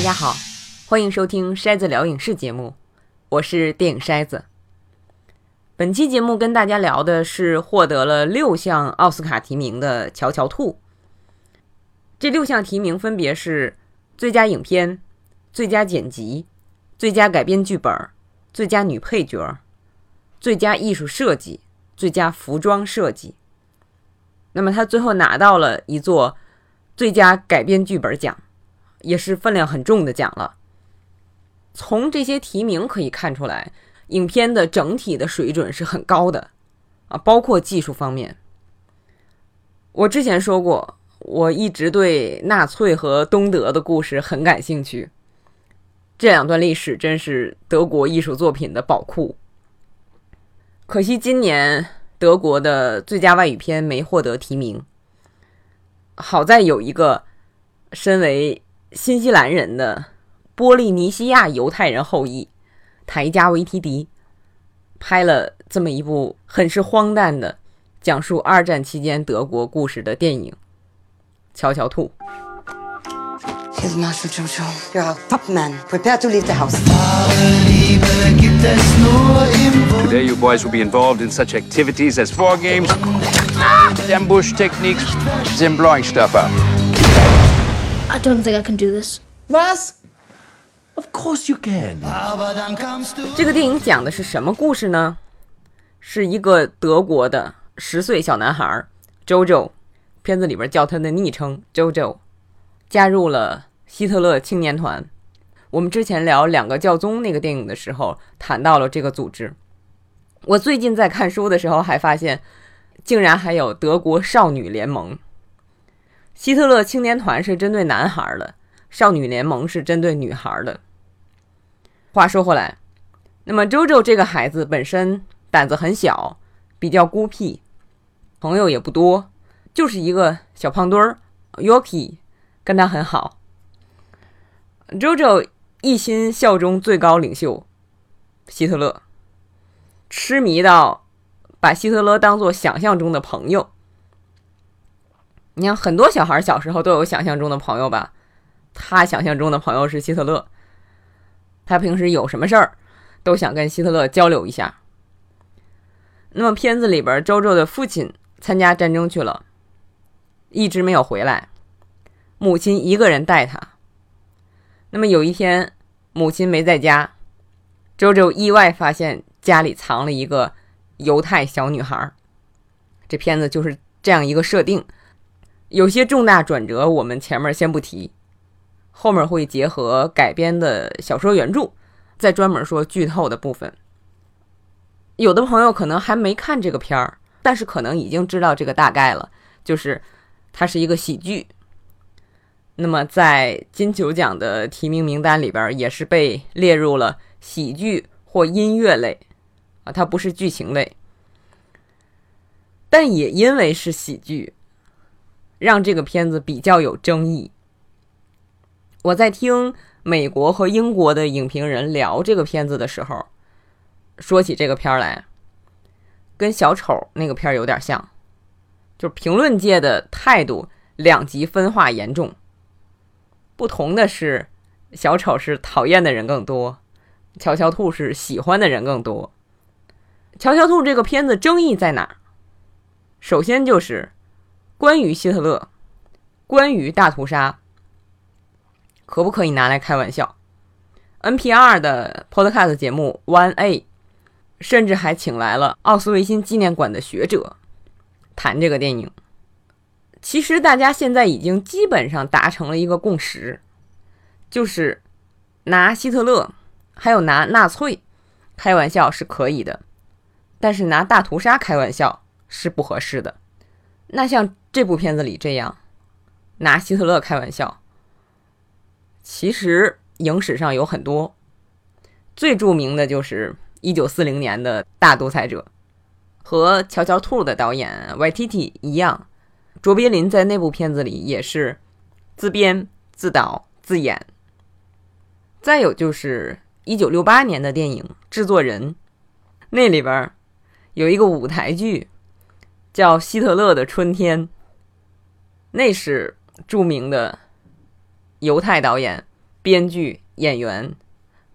大家好，欢迎收听筛子聊影视节目，我是电影筛子。本期节目跟大家聊的是获得了六项奥斯卡提名的《乔乔兔》。这六项提名分别是最佳影片、最佳剪辑、最佳改编剧本、最佳女配角、最佳艺术设计、最佳服装设计。那么他最后拿到了一座最佳改编剧本奖。也是分量很重的奖了。从这些提名可以看出来，影片的整体的水准是很高的啊，包括技术方面。我之前说过，我一直对纳粹和东德的故事很感兴趣，这两段历史真是德国艺术作品的宝库。可惜今年德国的最佳外语片没获得提名，好在有一个身为。新西兰人的波利尼西亚犹太人后裔台加维提迪拍了这么一部很是荒诞的讲述二战期间德国故事的电影《乔乔兔》。Here's Marshal Jojo. You're our top man. Prepare to leave the house. Today, you boys will be involved in such activities as war games, ambush techniques, and blowing stuff up. I don't think I can do this. Was? Of course you can. 这个电影讲的是什么故事呢？是一个德国的十岁小男孩 JoJo，片子里边叫他的昵称 JoJo，加入了希特勒青年团。我们之前聊两个教宗那个电影的时候谈到了这个组织。我最近在看书的时候还发现，竟然还有德国少女联盟。希特勒青年团是针对男孩的，少女联盟是针对女孩的。话说回来，那么周周这个孩子本身胆子很小，比较孤僻，朋友也不多，就是一个小胖墩儿，Yoki 跟他很好。周周一心效忠最高领袖希特勒，痴迷到把希特勒当做想象中的朋友。你看，很多小孩小时候都有想象中的朋友吧？他想象中的朋友是希特勒。他平时有什么事儿，都想跟希特勒交流一下。那么片子里边，周周的父亲参加战争去了，一直没有回来，母亲一个人带他。那么有一天，母亲没在家，周周意外发现家里藏了一个犹太小女孩。这片子就是这样一个设定。有些重大转折，我们前面先不提，后面会结合改编的小说原著，再专门说剧透的部分。有的朋友可能还没看这个片儿，但是可能已经知道这个大概了，就是它是一个喜剧。那么在金球奖的提名名单里边，也是被列入了喜剧或音乐类啊，它不是剧情类，但也因为是喜剧。让这个片子比较有争议。我在听美国和英国的影评人聊这个片子的时候，说起这个片儿来，跟小丑那个片儿有点像，就是评论界的态度两极分化严重。不同的是，小丑是讨厌的人更多，乔乔兔是喜欢的人更多。乔乔兔这个片子争议在哪？首先就是。关于希特勒，关于大屠杀，可不可以拿来开玩笑？NPR 的 Podcast 节目 One A 甚至还请来了奥斯维辛纪念馆的学者谈这个电影。其实大家现在已经基本上达成了一个共识，就是拿希特勒还有拿纳粹开玩笑是可以的，但是拿大屠杀开玩笑是不合适的。那像。这部片子里这样拿希特勒开玩笑，其实影史上有很多，最著名的就是一九四零年的大独裁者，和《乔乔兔》的导演 Y.T.T 一样，卓别林在那部片子里也是自编自导自演。再有就是一九六八年的电影《制作人》，那里边有一个舞台剧叫《希特勒的春天》。那是著名的犹太导演编剧、演员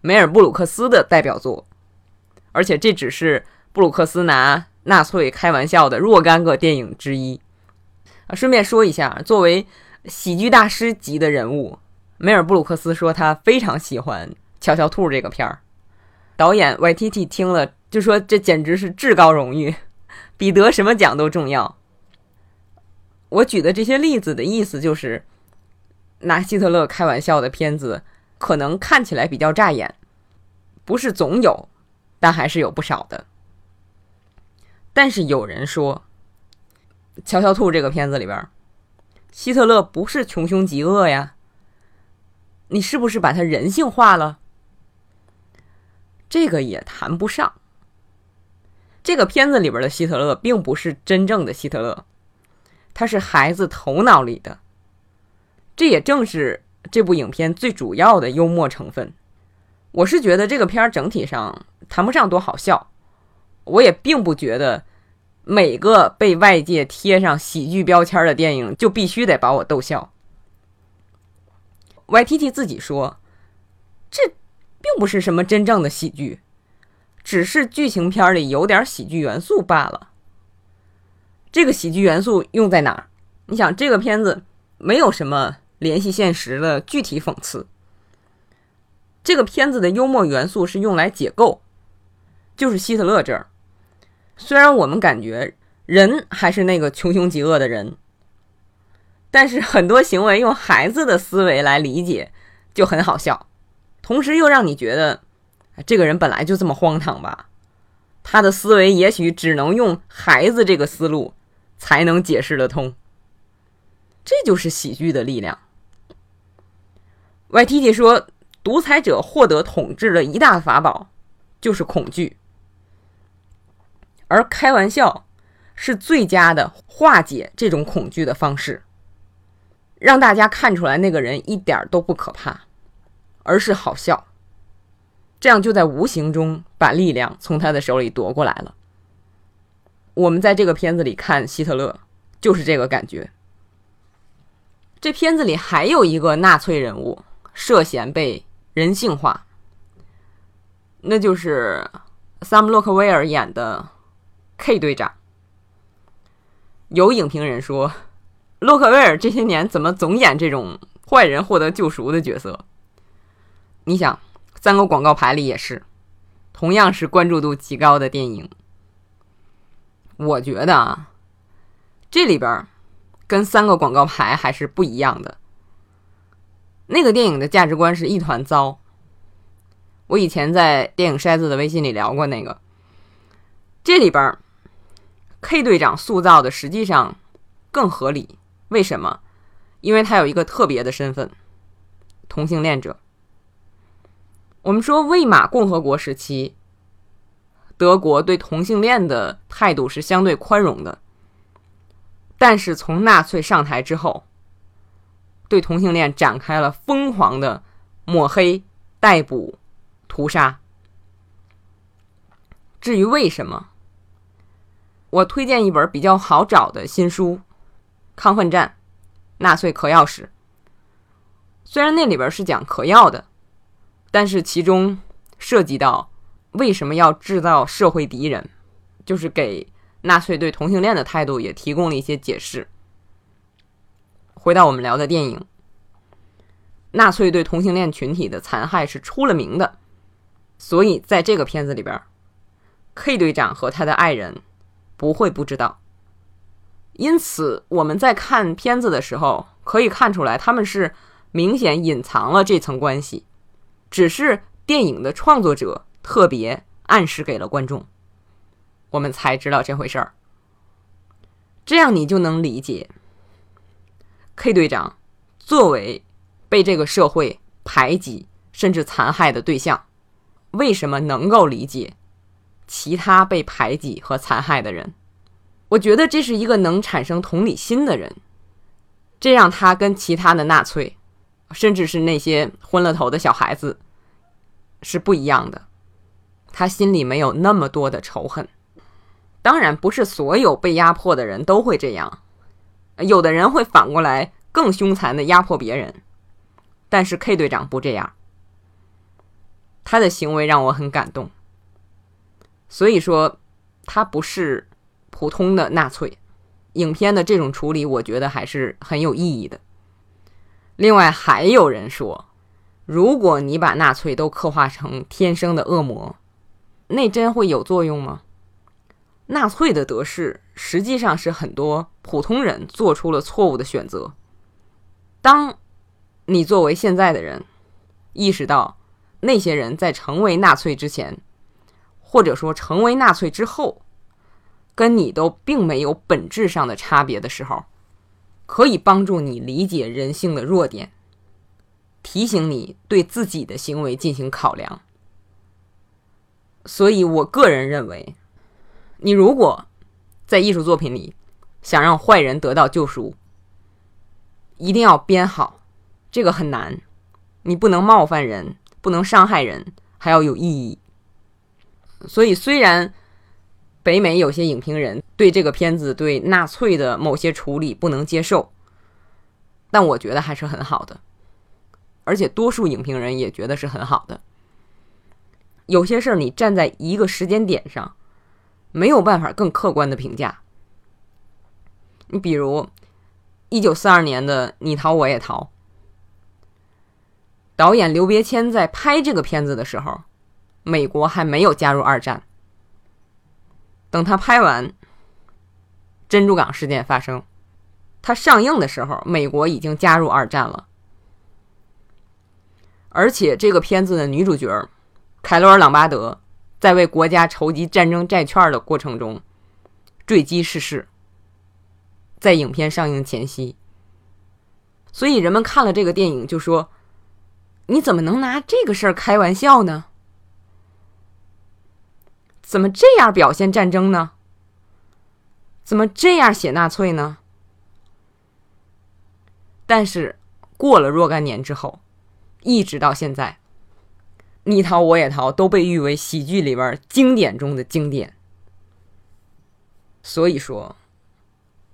梅尔布鲁克斯的代表作，而且这只是布鲁克斯拿纳粹开玩笑的若干个电影之一。啊，顺便说一下，作为喜剧大师级的人物，梅尔布鲁克斯说他非常喜欢《乔乔兔》这个片儿。导演 YTT 听了就说：“这简直是至高荣誉，比得什么奖都重要。”我举的这些例子的意思就是，拿希特勒开玩笑的片子，可能看起来比较扎眼，不是总有，但还是有不少的。但是有人说，《乔乔兔》这个片子里边，希特勒不是穷凶极恶呀，你是不是把他人性化了？这个也谈不上。这个片子里边的希特勒并不是真正的希特勒，他是孩子头脑里的。这也正是这部影片最主要的幽默成分。我是觉得这个片儿整体上谈不上多好笑，我也并不觉得每个被外界贴上喜剧标签的电影就必须得把我逗笑。YTT 自己说，这。并不是什么真正的喜剧，只是剧情片里有点喜剧元素罢了。这个喜剧元素用在哪儿？你想，这个片子没有什么联系现实的具体讽刺。这个片子的幽默元素是用来解构，就是希特勒这儿。虽然我们感觉人还是那个穷凶极恶的人，但是很多行为用孩子的思维来理解就很好笑。同时又让你觉得，这个人本来就这么荒唐吧？他的思维也许只能用孩子这个思路才能解释得通。这就是喜剧的力量。YTT 说，独裁者获得统治的一大法宝就是恐惧，而开玩笑是最佳的化解这种恐惧的方式，让大家看出来那个人一点都不可怕。而是好笑，这样就在无形中把力量从他的手里夺过来了。我们在这个片子里看希特勒，就是这个感觉。这片子里还有一个纳粹人物涉嫌被人性化，那就是萨姆·洛克威尔演的 K 队长。有影评人说，洛克威尔这些年怎么总演这种坏人获得救赎的角色？你想，三个广告牌里也是，同样是关注度极高的电影。我觉得啊，这里边跟三个广告牌还是不一样的。那个电影的价值观是一团糟。我以前在电影筛子的微信里聊过那个。这里边，K 队长塑造的实际上更合理。为什么？因为他有一个特别的身份——同性恋者。我们说，魏玛共和国时期，德国对同性恋的态度是相对宽容的。但是从纳粹上台之后，对同性恋展开了疯狂的抹黑、逮捕、屠杀。至于为什么，我推荐一本比较好找的新书《亢奋战：纳粹嗑药史》。虽然那里边是讲嗑药的。但是其中涉及到为什么要制造社会敌人，就是给纳粹对同性恋的态度也提供了一些解释。回到我们聊的电影，纳粹对同性恋群体的残害是出了名的，所以在这个片子里边，K 队长和他的爱人不会不知道。因此我们在看片子的时候可以看出来，他们是明显隐藏了这层关系。只是电影的创作者特别暗示给了观众，我们才知道这回事儿。这样你就能理解，K 队长作为被这个社会排挤甚至残害的对象，为什么能够理解其他被排挤和残害的人？我觉得这是一个能产生同理心的人，这让他跟其他的纳粹，甚至是那些昏了头的小孩子。是不一样的，他心里没有那么多的仇恨。当然，不是所有被压迫的人都会这样，有的人会反过来更凶残的压迫别人。但是 K 队长不这样，他的行为让我很感动。所以说，他不是普通的纳粹。影片的这种处理，我觉得还是很有意义的。另外，还有人说，如果你把纳粹都刻画成天生的恶魔，那真会有作用吗？纳粹的得势，实际上是很多普通人做出了错误的选择。当你作为现在的人，意识到那些人在成为纳粹之前，或者说成为纳粹之后，跟你都并没有本质上的差别的时候，可以帮助你理解人性的弱点，提醒你对自己的行为进行考量。所以我个人认为，你如果在艺术作品里想让坏人得到救赎，一定要编好，这个很难。你不能冒犯人，不能伤害人，还要有意义。所以虽然。北美有些影评人对这个片子对纳粹的某些处理不能接受，但我觉得还是很好的，而且多数影评人也觉得是很好的。有些事儿你站在一个时间点上，没有办法更客观的评价。你比如一九四二年的《你逃我也逃》，导演刘别谦在拍这个片子的时候，美国还没有加入二战。等他拍完，珍珠港事件发生，他上映的时候，美国已经加入二战了。而且这个片子的女主角凯罗尔·朗巴德在为国家筹集战争债券的过程中坠机逝世，在影片上映前夕。所以人们看了这个电影就说：“你怎么能拿这个事儿开玩笑呢？”怎么这样表现战争呢？怎么这样写纳粹呢？但是过了若干年之后，一直到现在，你逃我也逃都被誉为喜剧里边经典中的经典。所以说，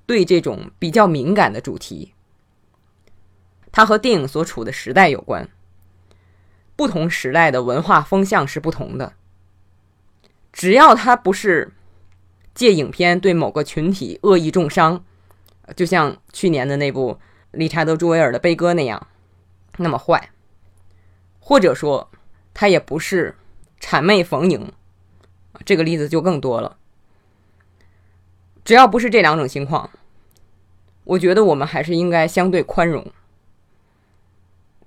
对这种比较敏感的主题，它和电影所处的时代有关。不同时代的文化风向是不同的。只要他不是借影片对某个群体恶意重伤，就像去年的那部理查德·朱维尔的《悲歌》那样，那么坏，或者说他也不是谄媚逢迎，这个例子就更多了。只要不是这两种情况，我觉得我们还是应该相对宽容。《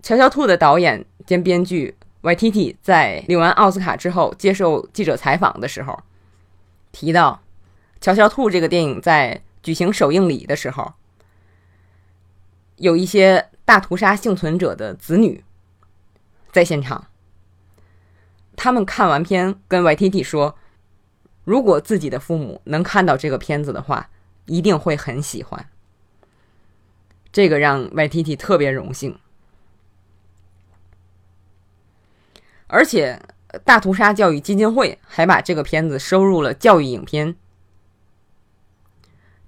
乔乔兔》的导演兼编剧。Y.T.T 在领完奥斯卡之后接受记者采访的时候，提到《乔乔兔》这个电影在举行首映礼的时候，有一些大屠杀幸存者的子女在现场。他们看完片跟 Y.T.T 说，如果自己的父母能看到这个片子的话，一定会很喜欢。这个让 Y.T.T 特别荣幸。而且，大屠杀教育基金会还把这个片子收入了教育影片，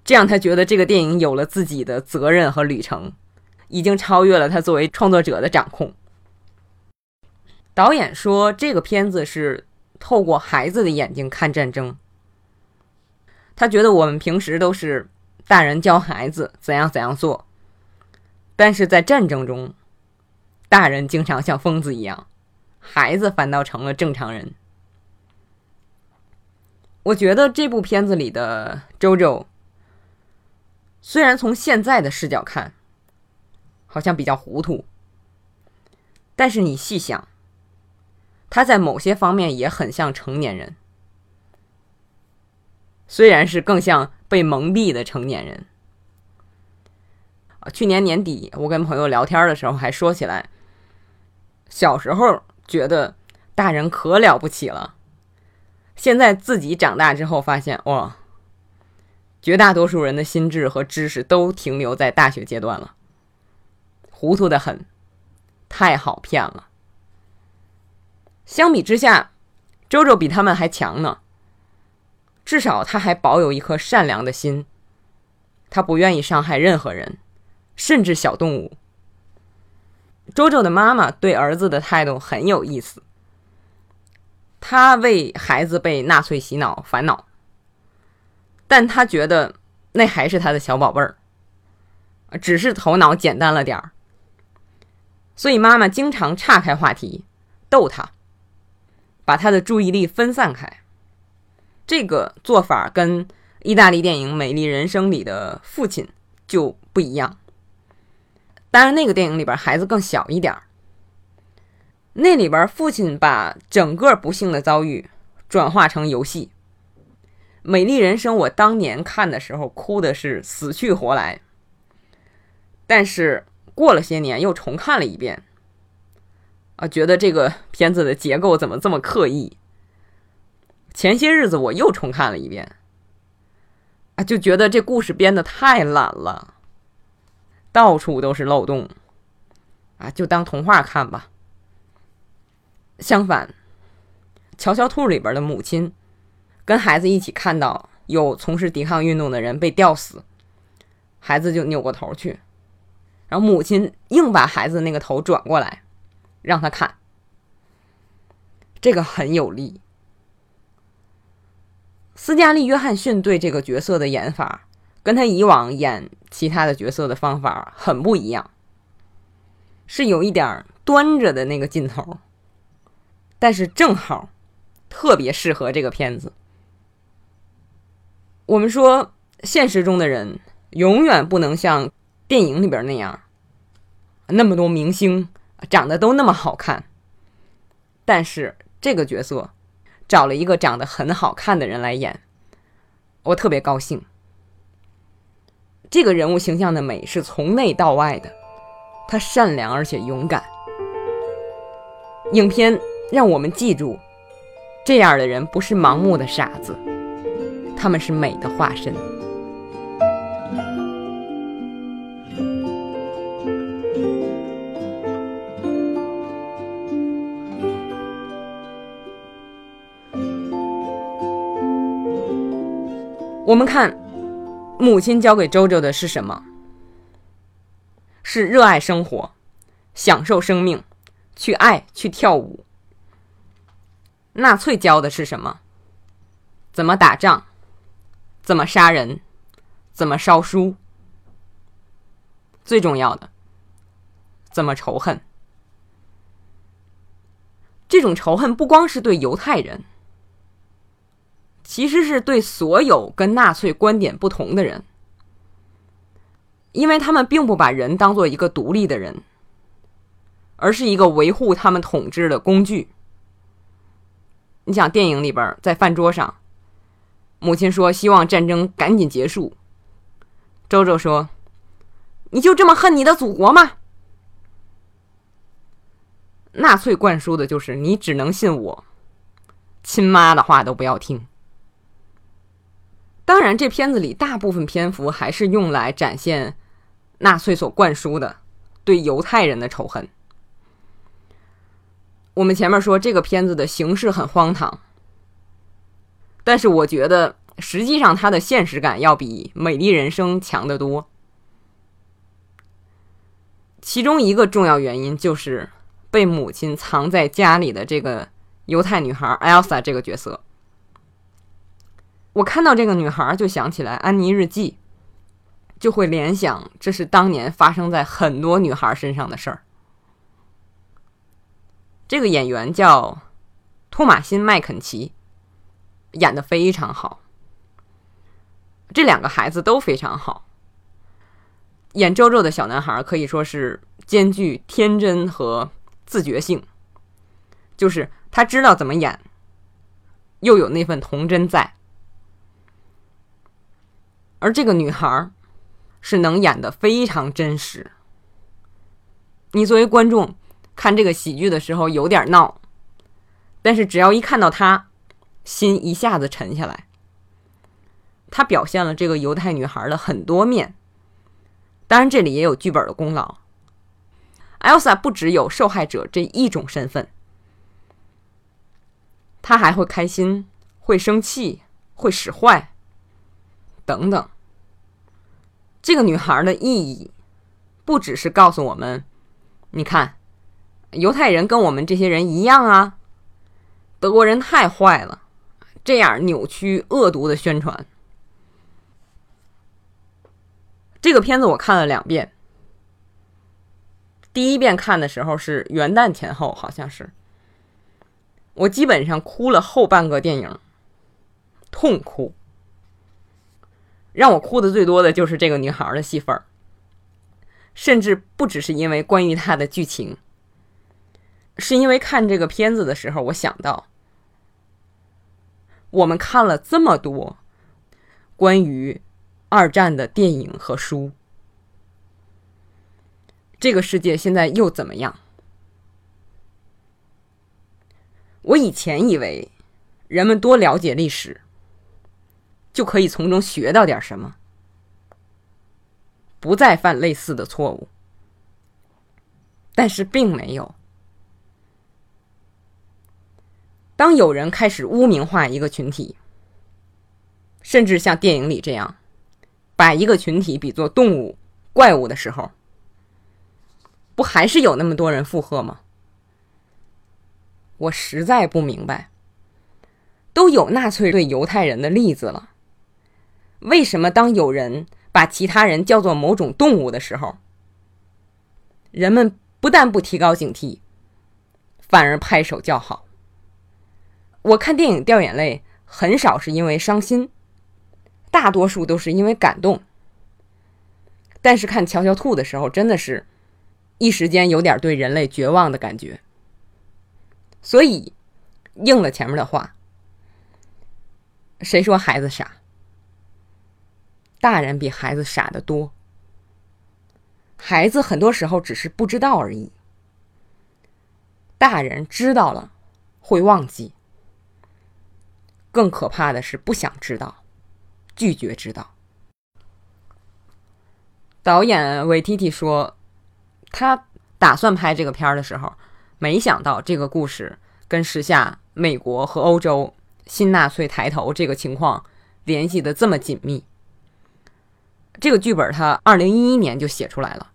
这样他觉得这个电影有了自己的责任和旅程，已经超越了他作为创作者的掌控。导演说，这个片子是透过孩子的眼睛看战争。他觉得我们平时都是大人教孩子怎样怎样做，但是在战争中，大人经常像疯子一样。孩子反倒成了正常人。我觉得这部片子里的周周，虽然从现在的视角看，好像比较糊涂，但是你细想，他在某些方面也很像成年人，虽然是更像被蒙蔽的成年人。去年年底我跟朋友聊天的时候还说起来，小时候。觉得大人可了不起了，现在自己长大之后发现，哇，绝大多数人的心智和知识都停留在大学阶段了，糊涂的很，太好骗了。相比之下，周周比他们还强呢，至少他还保有一颗善良的心，他不愿意伤害任何人，甚至小动物。周周的妈妈对儿子的态度很有意思，她为孩子被纳粹洗脑烦恼，但她觉得那还是他的小宝贝儿，只是头脑简单了点儿，所以妈妈经常岔开话题逗他，把他的注意力分散开。这个做法跟意大利电影《美丽人生》里的父亲就不一样。当然，那个电影里边孩子更小一点儿。那里边父亲把整个不幸的遭遇转化成游戏。《美丽人生》我当年看的时候哭的是死去活来，但是过了些年又重看了一遍，啊，觉得这个片子的结构怎么这么刻意？前些日子我又重看了一遍，啊，就觉得这故事编的太懒了。到处都是漏洞，啊，就当童话看吧。相反，《乔乔兔》里边的母亲跟孩子一起看到有从事抵抗运动的人被吊死，孩子就扭过头去，然后母亲硬把孩子那个头转过来，让他看。这个很有力。斯嘉丽·约翰逊对这个角色的演法。跟他以往演其他的角色的方法很不一样，是有一点端着的那个劲头，但是正好特别适合这个片子。我们说现实中的人永远不能像电影里边那样，那么多明星长得都那么好看，但是这个角色找了一个长得很好看的人来演，我特别高兴。这个人物形象的美是从内到外的，他善良而且勇敢。影片让我们记住，这样的人不是盲目的傻子，他们是美的化身。我们看。母亲教给周周的是什么？是热爱生活，享受生命，去爱，去跳舞。纳粹教的是什么？怎么打仗？怎么杀人？怎么烧书？最重要的，怎么仇恨？这种仇恨不光是对犹太人。其实是对所有跟纳粹观点不同的人，因为他们并不把人当做一个独立的人，而是一个维护他们统治的工具。你想，电影里边在饭桌上，母亲说希望战争赶紧结束，周周说：“你就这么恨你的祖国吗？”纳粹灌输的就是你只能信我，亲妈的话都不要听。当然，这片子里大部分篇幅还是用来展现纳粹所灌输的对犹太人的仇恨。我们前面说这个片子的形式很荒唐，但是我觉得实际上它的现实感要比《美丽人生》强得多。其中一个重要原因就是被母亲藏在家里的这个犹太女孩 Elsa 这个角色。我看到这个女孩，就想起来《安妮日记》，就会联想这是当年发生在很多女孩身上的事儿。这个演员叫托马辛·麦肯齐，演的非常好。这两个孩子都非常好。演周周的小男孩可以说是兼具天真和自觉性，就是他知道怎么演，又有那份童真在。而这个女孩是能演的非常真实。你作为观众看这个喜剧的时候有点闹，但是只要一看到她，心一下子沉下来。她表现了这个犹太女孩的很多面，当然这里也有剧本的功劳。Elsa 不只有受害者这一种身份，她还会开心，会生气，会使坏。等等，这个女孩的意义，不只是告诉我们，你看，犹太人跟我们这些人一样啊，德国人太坏了，这样扭曲恶毒的宣传。这个片子我看了两遍，第一遍看的时候是元旦前后，好像是，我基本上哭了后半个电影，痛哭。让我哭的最多的就是这个女孩的戏份，甚至不只是因为关于她的剧情，是因为看这个片子的时候，我想到，我们看了这么多关于二战的电影和书，这个世界现在又怎么样？我以前以为人们多了解历史。就可以从中学到点什么，不再犯类似的错误。但是并没有。当有人开始污名化一个群体，甚至像电影里这样，把一个群体比作动物、怪物的时候，不还是有那么多人附和吗？我实在不明白。都有纳粹对犹太人的例子了。为什么当有人把其他人叫做某种动物的时候，人们不但不提高警惕，反而拍手叫好？我看电影掉眼泪，很少是因为伤心，大多数都是因为感动。但是看《乔乔兔》的时候，真的是一时间有点对人类绝望的感觉。所以应了前面的话，谁说孩子傻？大人比孩子傻得多，孩子很多时候只是不知道而已。大人知道了会忘记，更可怕的是不想知道，拒绝知道。导演韦提提说，他打算拍这个片儿的时候，没想到这个故事跟时下美国和欧洲新纳粹抬头这个情况联系的这么紧密。这个剧本他二零一一年就写出来了，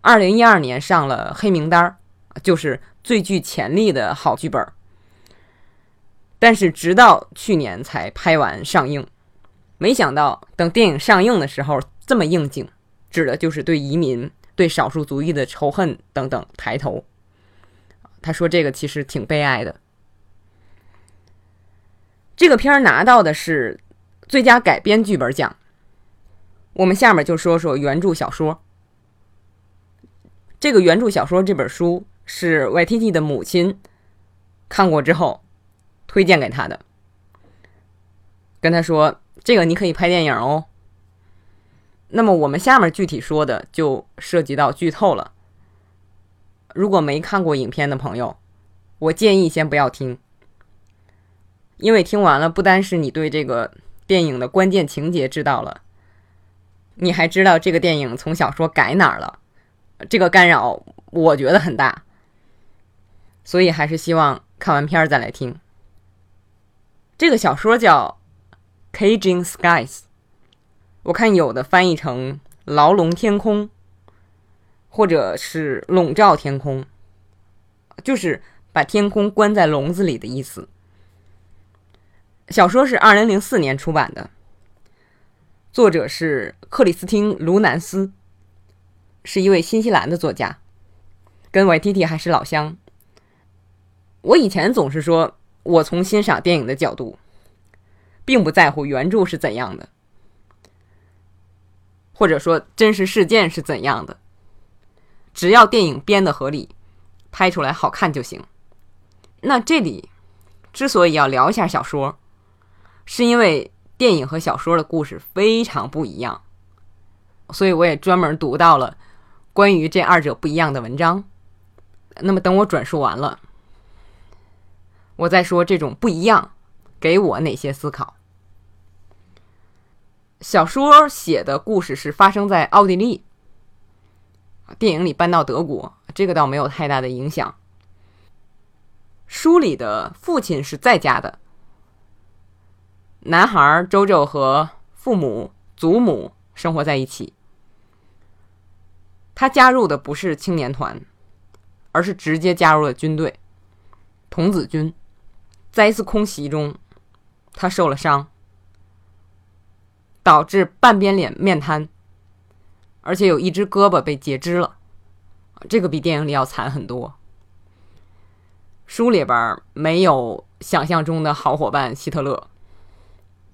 二零一二年上了黑名单就是最具潜力的好剧本。但是直到去年才拍完上映，没想到等电影上映的时候这么应景，指的就是对移民、对少数族裔的仇恨等等抬头。他说这个其实挺悲哀的。这个片儿拿到的是最佳改编剧本奖。我们下面就说说原著小说。这个原著小说这本书是 YTT 的母亲看过之后推荐给他的，跟他说：“这个你可以拍电影哦。”那么我们下面具体说的就涉及到剧透了。如果没看过影片的朋友，我建议先不要听，因为听完了不单是你对这个电影的关键情节知道了。你还知道这个电影从小说改哪儿了？这个干扰我觉得很大，所以还是希望看完片儿再来听。这个小说叫《Caging Skies》，我看有的翻译成“牢笼天空”或者是“笼罩天空”，就是把天空关在笼子里的意思。小说是二零零四年出版的。作者是克里斯汀·卢南斯，是一位新西兰的作家，跟 YTT 还是老乡。我以前总是说，我从欣赏电影的角度，并不在乎原著是怎样的，或者说真实事件是怎样的，只要电影编的合理，拍出来好看就行。那这里之所以要聊一下小说，是因为。电影和小说的故事非常不一样，所以我也专门读到了关于这二者不一样的文章。那么等我转述完了，我再说这种不一样给我哪些思考。小说写的故事是发生在奥地利，电影里搬到德国，这个倒没有太大的影响。书里的父亲是在家的。男孩周周和父母、祖母生活在一起。他加入的不是青年团，而是直接加入了军队——童子军。在一次空袭中，他受了伤，导致半边脸面瘫，而且有一只胳膊被截肢了。这个比电影里要惨很多。书里边没有想象中的好伙伴希特勒，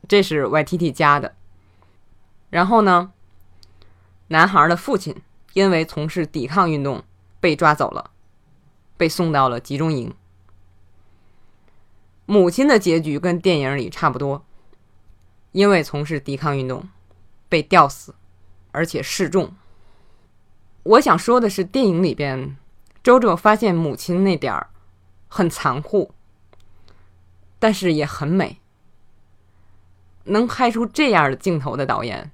这是 YTT 加的。然后呢，男孩的父亲因为从事抵抗运动被抓走了，被送到了集中营。母亲的结局跟电影里差不多，因为从事抵抗运动被吊死，而且示众。我想说的是，电影里边，周周发现母亲那点儿很残酷，但是也很美。能拍出这样的镜头的导演，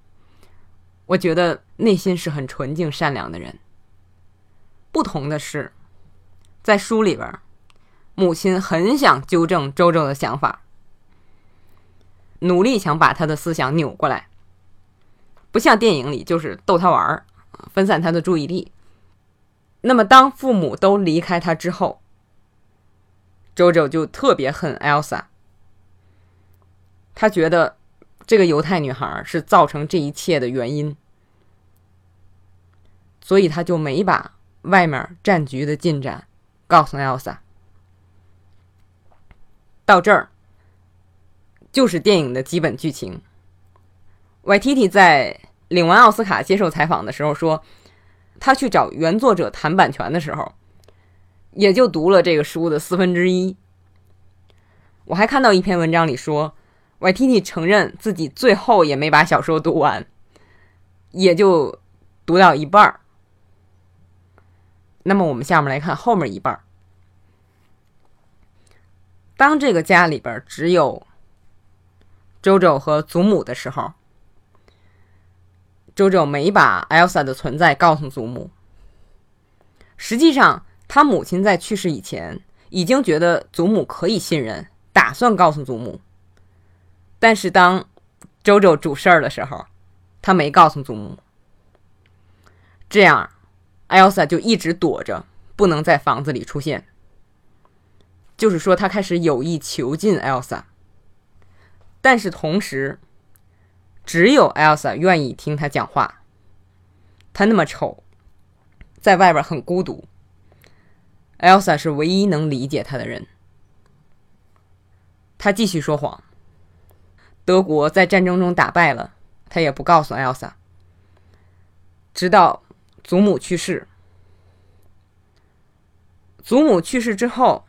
我觉得内心是很纯净善良的人。不同的是，在书里边。母亲很想纠正周周的想法，努力想把他的思想扭过来，不像电影里就是逗他玩儿，分散他的注意力。那么，当父母都离开他之后，周周就特别恨 Elsa，他觉得这个犹太女孩是造成这一切的原因，所以他就没把外面战局的进展告诉 Elsa。到这儿，就是电影的基本剧情。YTT 在领完奥斯卡接受采访的时候说，他去找原作者谈版权的时候，也就读了这个书的四分之一。我还看到一篇文章里说，YTT 承认自己最后也没把小说读完，也就读到一半儿。那么我们下面来看后面一半儿。当这个家里边只有周周和祖母的时候，周周没把 Elsa 的存在告诉祖母。实际上，他母亲在去世以前已经觉得祖母可以信任，打算告诉祖母。但是当周周主事儿的时候，他没告诉祖母。这样，Elsa 就一直躲着，不能在房子里出现。就是说，他开始有意囚禁 Elsa，但是同时，只有 Elsa 愿意听他讲话。他那么丑，在外边很孤独。Elsa 是唯一能理解他的人。他继续说谎。德国在战争中打败了，他也不告诉 Elsa。直到祖母去世，祖母去世之后。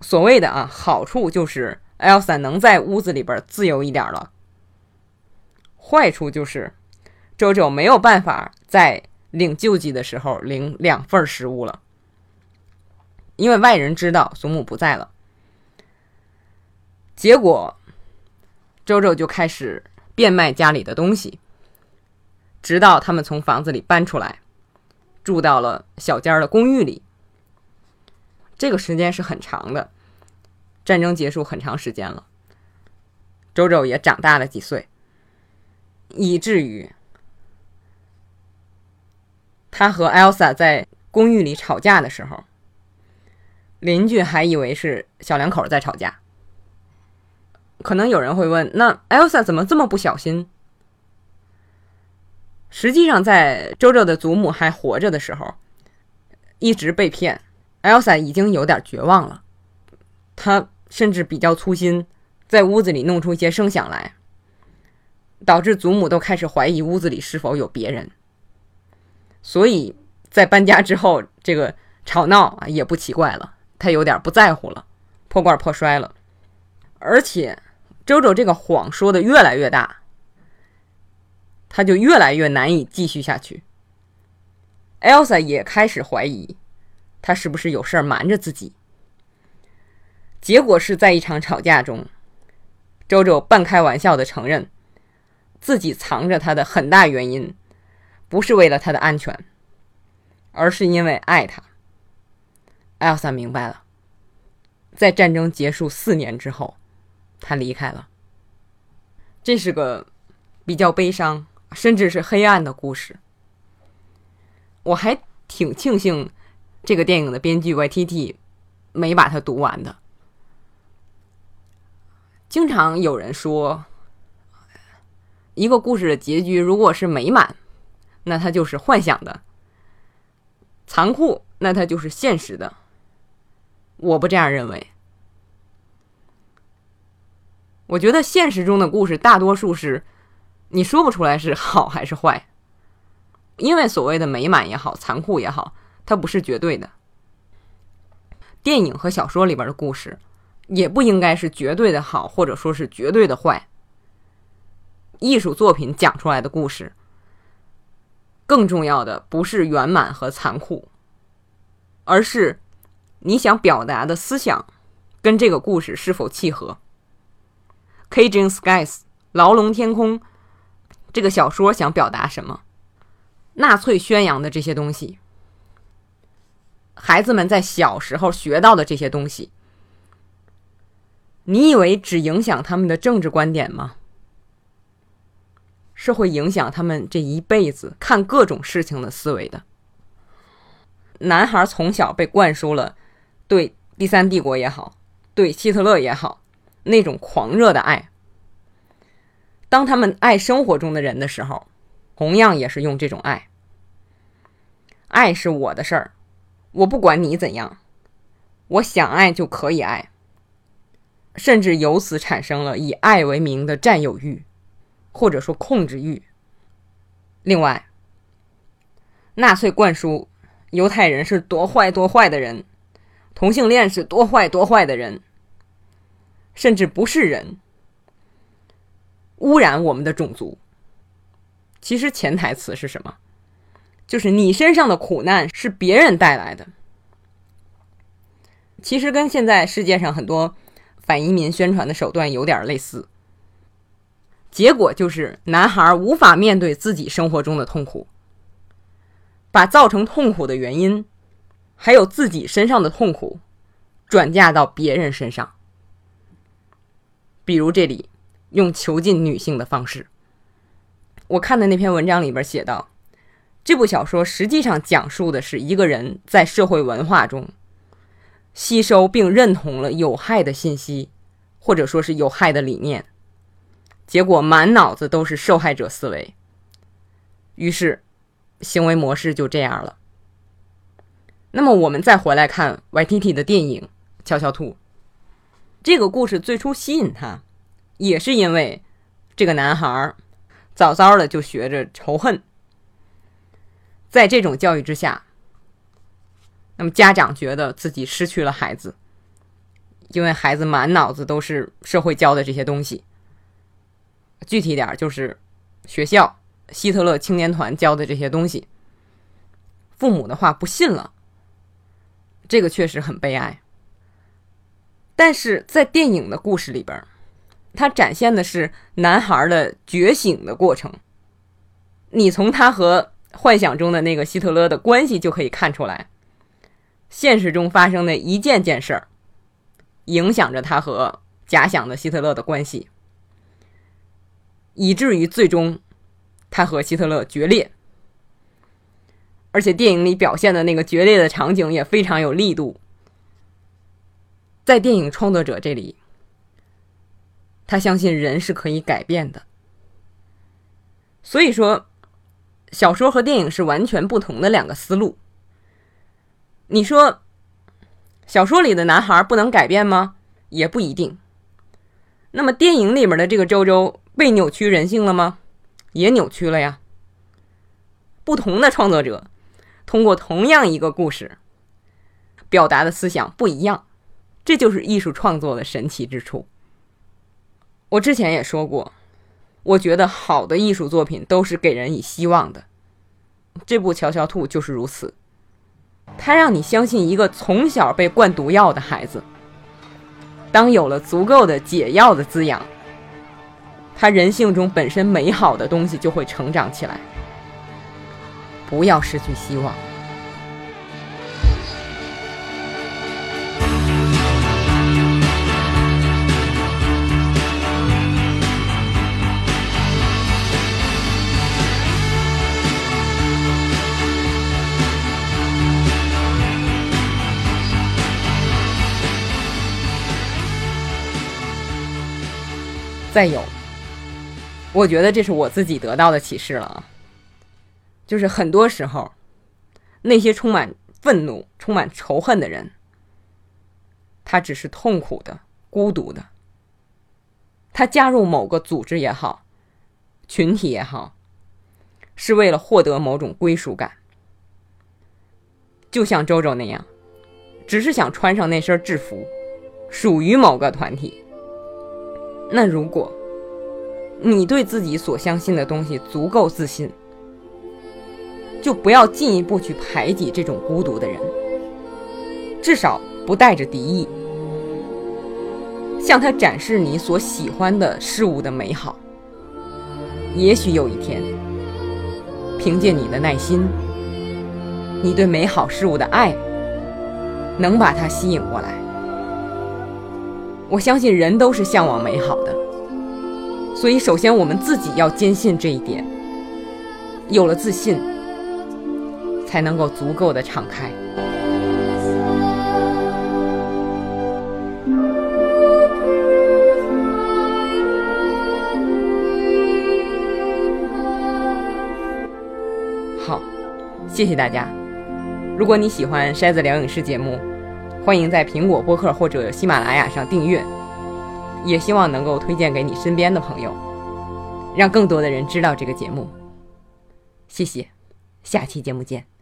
所谓的啊，好处就是 Elsa 能在屋子里边自由一点了。坏处就是周周没有办法在领救济的时候领两份食物了，因为外人知道祖母不在了。结果周周就开始变卖家里的东西，直到他们从房子里搬出来，住到了小间的公寓里。这个时间是很长的。战争结束很长时间了，周周也长大了几岁，以至于他和 Elsa 在公寓里吵架的时候，邻居还以为是小两口在吵架。可能有人会问：那 Elsa 怎么这么不小心？实际上，在周周的祖母还活着的时候，一直被骗，Elsa 已经有点绝望了，他。甚至比较粗心，在屋子里弄出一些声响来，导致祖母都开始怀疑屋子里是否有别人。所以在搬家之后，这个吵闹啊也不奇怪了，他有点不在乎了，破罐破摔了。而且周周这个谎说的越来越大，他就越来越难以继续下去。Elsa 也开始怀疑，他是不是有事儿瞒着自己。结果是在一场吵架中，周周半开玩笑的承认，自己藏着他的很大原因，不是为了他的安全，而是因为爱他。艾尔萨明白了，在战争结束四年之后，他离开了。这是个比较悲伤，甚至是黑暗的故事。我还挺庆幸这个电影的编剧 YTT 没把它读完的。经常有人说，一个故事的结局如果是美满，那它就是幻想的；残酷，那它就是现实的。我不这样认为。我觉得现实中的故事大多数是，你说不出来是好还是坏，因为所谓的美满也好，残酷也好，它不是绝对的。电影和小说里边的故事，也不应该是绝对的好，或者说是绝对的坏。艺术作品讲出来的故事，更重要的不是圆满和残酷，而是你想表达的思想跟这个故事是否契合。Cajun Skies，牢笼天空，这个小说想表达什么？纳粹宣扬的这些东西，孩子们在小时候学到的这些东西，你以为只影响他们的政治观点吗？是会影响他们这一辈子看各种事情的思维的。男孩从小被灌输了对第三帝国也好，对希特勒也好。那种狂热的爱，当他们爱生活中的人的时候，同样也是用这种爱。爱是我的事儿，我不管你怎样，我想爱就可以爱，甚至由此产生了以爱为名的占有欲，或者说控制欲。另外，纳粹灌输犹太人是多坏多坏的人，同性恋是多坏多坏的人。甚至不是人污染我们的种族。其实潜台词是什么？就是你身上的苦难是别人带来的。其实跟现在世界上很多反移民宣传的手段有点类似。结果就是男孩无法面对自己生活中的痛苦，把造成痛苦的原因，还有自己身上的痛苦，转嫁到别人身上。比如这里用囚禁女性的方式，我看的那篇文章里边写到，这部小说实际上讲述的是一个人在社会文化中吸收并认同了有害的信息，或者说是有害的理念，结果满脑子都是受害者思维，于是行为模式就这样了。那么我们再回来看 YTT 的电影《悄悄兔》。这个故事最初吸引他，也是因为这个男孩早早的就学着仇恨。在这种教育之下，那么家长觉得自己失去了孩子，因为孩子满脑子都是社会教的这些东西。具体点就是学校希特勒青年团教的这些东西，父母的话不信了，这个确实很悲哀。但是在电影的故事里边，它展现的是男孩的觉醒的过程。你从他和幻想中的那个希特勒的关系就可以看出来，现实中发生的一件件事儿，影响着他和假想的希特勒的关系，以至于最终他和希特勒决裂。而且电影里表现的那个决裂的场景也非常有力度。在电影创作者这里，他相信人是可以改变的。所以说，小说和电影是完全不同的两个思路。你说，小说里的男孩不能改变吗？也不一定。那么电影里面的这个周周被扭曲人性了吗？也扭曲了呀。不同的创作者通过同样一个故事，表达的思想不一样。这就是艺术创作的神奇之处。我之前也说过，我觉得好的艺术作品都是给人以希望的。这部《乔乔兔》就是如此，它让你相信一个从小被灌毒药的孩子，当有了足够的解药的滋养，他人性中本身美好的东西就会成长起来。不要失去希望。再有，我觉得这是我自己得到的启示了啊，就是很多时候，那些充满愤怒、充满仇恨的人，他只是痛苦的、孤独的。他加入某个组织也好，群体也好，是为了获得某种归属感。就像周周那样，只是想穿上那身制服，属于某个团体。那如果你对自己所相信的东西足够自信，就不要进一步去排挤这种孤独的人，至少不带着敌意。向他展示你所喜欢的事物的美好。也许有一天，凭借你的耐心，你对美好事物的爱，能把他吸引过来。我相信人都是向往美好的，所以首先我们自己要坚信这一点。有了自信，才能够足够的敞开。好谢谢大家！如果你喜欢筛子聊影视节目，欢迎在苹果播客或者喜马拉雅上订阅，也希望能够推荐给你身边的朋友，让更多的人知道这个节目。谢谢，下期节目见。